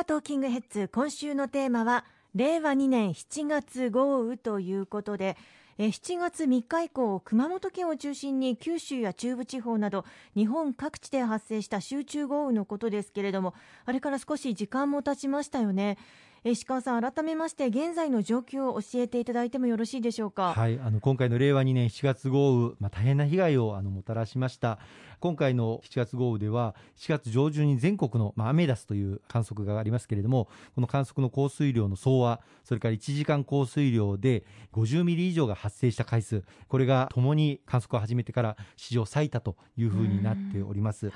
カトーキングヘッズ今週のテーマは令和2年7月豪雨ということで7月3日以降熊本県を中心に九州や中部地方など日本各地で発生した集中豪雨のことですけれどもあれから少し時間も経ちましたよね。石川さん、改めまして現在の状況を教えていただいてもよろしいでしょうか、はい、あの今回の令和2年7月豪雨、まあ、大変な被害をあのもたらしました。今回の7月豪雨では7月上旬に全国の、まあ、アメダスという観測がありますけれどもこの観測の降水量の総和それから1時間降水量で50ミリ以上が発生した回数これがともに観測を始めてから史上最多というふうになっております。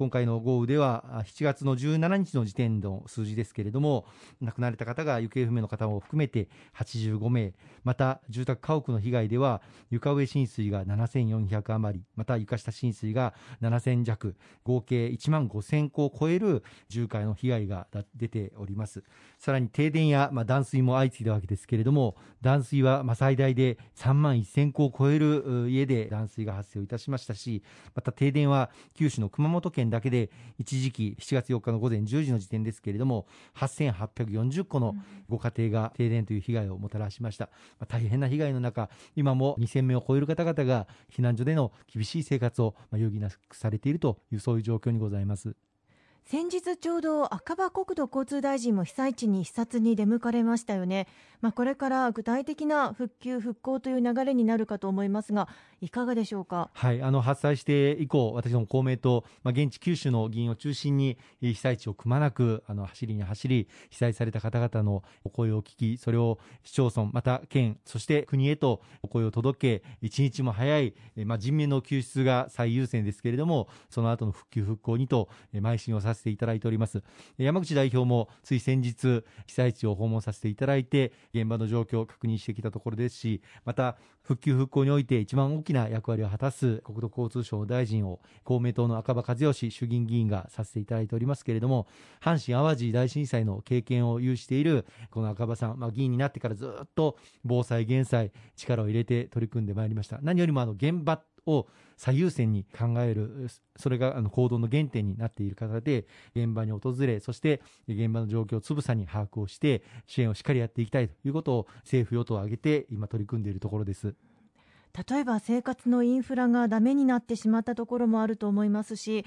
今回の豪雨では7月の17日の時点の数字ですけれども亡くなられた方が行方不明の方も含めて85名また住宅家屋の被害では床上浸水が7400余りまた床下浸水が7000弱合計1万5000戸を超える重火の被害が出ております。さらに停電や、まあ、断水も相次いだわけですけれども断水はまあ最大で3万1000戸を超える家で断水が発生いたしましたしまた停電は九州の熊本県だけで一時期7月4日の午前10時の時点ですけれども8840戸のご家庭が停電という被害をもたらしました、まあ、大変な被害の中今も2000名を超える方々が避難所での厳しい生活を余儀なくされているというそういう状況にございます先日ちょうど赤羽国土交通大臣も被災地に視察に出向かれましたよね、まあ、これから具体的な復旧・復興という流れになるかと思いますがいかがでしょうか、はい、あの発災して以降私ども公明党、まあ、現地九州の議員を中心に被災地をくまなくあの走りに走り被災された方々のお声を聞きそれを市町村また県そして国へとお声を届け一日も早い、まあ、人命の救出が最優先ですけれどもその後の復旧・復興にと邁進をさせていただいております。山口代表もつい先日被災地を訪問させていただいて現場の状況を確認してきたところですしまた復旧・復興において一番大きな役割を果たす国土交通省大臣を公明党の赤羽和義衆議院議員がさせていただいておりますけれども阪神・淡路大震災の経験を有しているこの赤羽さん、まあ、議員になってからずっと防災・減災力を入れて取り組んでまいりました。何よりもあの現場を最優先に考えるそれがあの行動の原点になっている方で現場に訪れそして現場の状況をつぶさに把握をして支援をしっかりやっていきたいということを政府与党を挙げて今取り組んでいるところです。例えば生活のインフラがダメになってしまったところもあると思いますし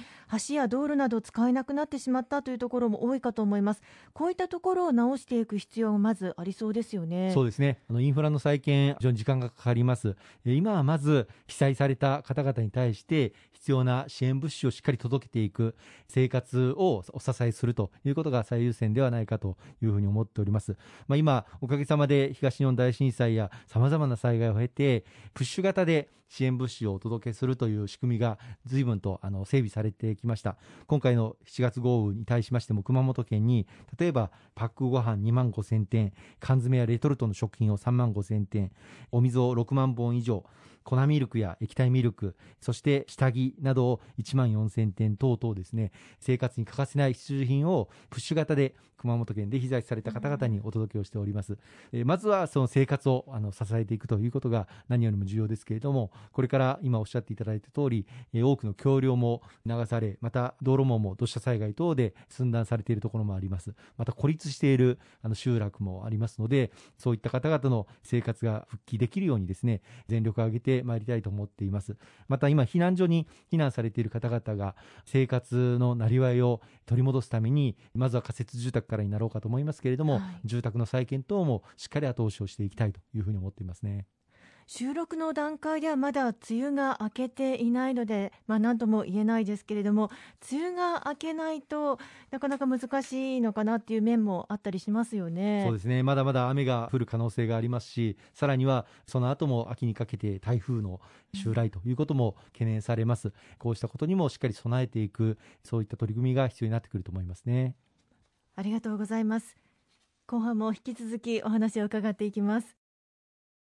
橋や道路など使えなくなってしまったというところも多いかと思います。こういったところを直していく必要がまずありそうですよね。そうですね。あのインフラの再建非常に時間がかかります。今はまず被災された方々に対して必要な支援物資をしっかり届けていく生活をお支えするということが最優先ではないかというふうに思っております、まあ、今おかげさまで東日本大震災やさまざまな災害を経てシュ型で支援物資をお届けするという仕組みが随分とあの整備されてきました。今回の7月豪雨に対しましても熊本県に例えばパックご飯2万5000点缶詰やレトルトの食品を3万5000点お水を6万本以上粉ミルクや液体ミルクそして下着などを1万4000点等々ですね生活に欠かせない必需品をプッシュ型で熊本県で被災された方々にお届けをしております、えまずはその生活をあの支えていくということが何よりも重要ですけれどもこれから今おっしゃっていただいた通り、え多くの橋梁も流されまた道路網も土砂災害等で寸断されているところもあります。また孤立しているあの集落もありますのでそういった方々の生活が復帰できるようにですね全力を挙げてまいりたいと思っていますまた今避難所に避難されている方々が生活のなりわいを取り戻すためにまずは仮設住宅からになろうかと思いますけれども、はい、住宅の再建等もしっかり後押しをしていきたいというふうに思っていますね。収録の段階ではまだ梅雨が明けていないので、まあ、何とも言えないですけれども梅雨が明けないとなかなか難しいのかなっていう面もあったりしますよね。そうですね。まだまだ雨が降る可能性がありますしさらにはその後も秋にかけて台風の襲来ということも懸念されます、うん、こうしたことにもしっかり備えていくそういった取り組みが必要になってくると思いますね。ありがとうございます。後半も引き続きお話を伺っていきます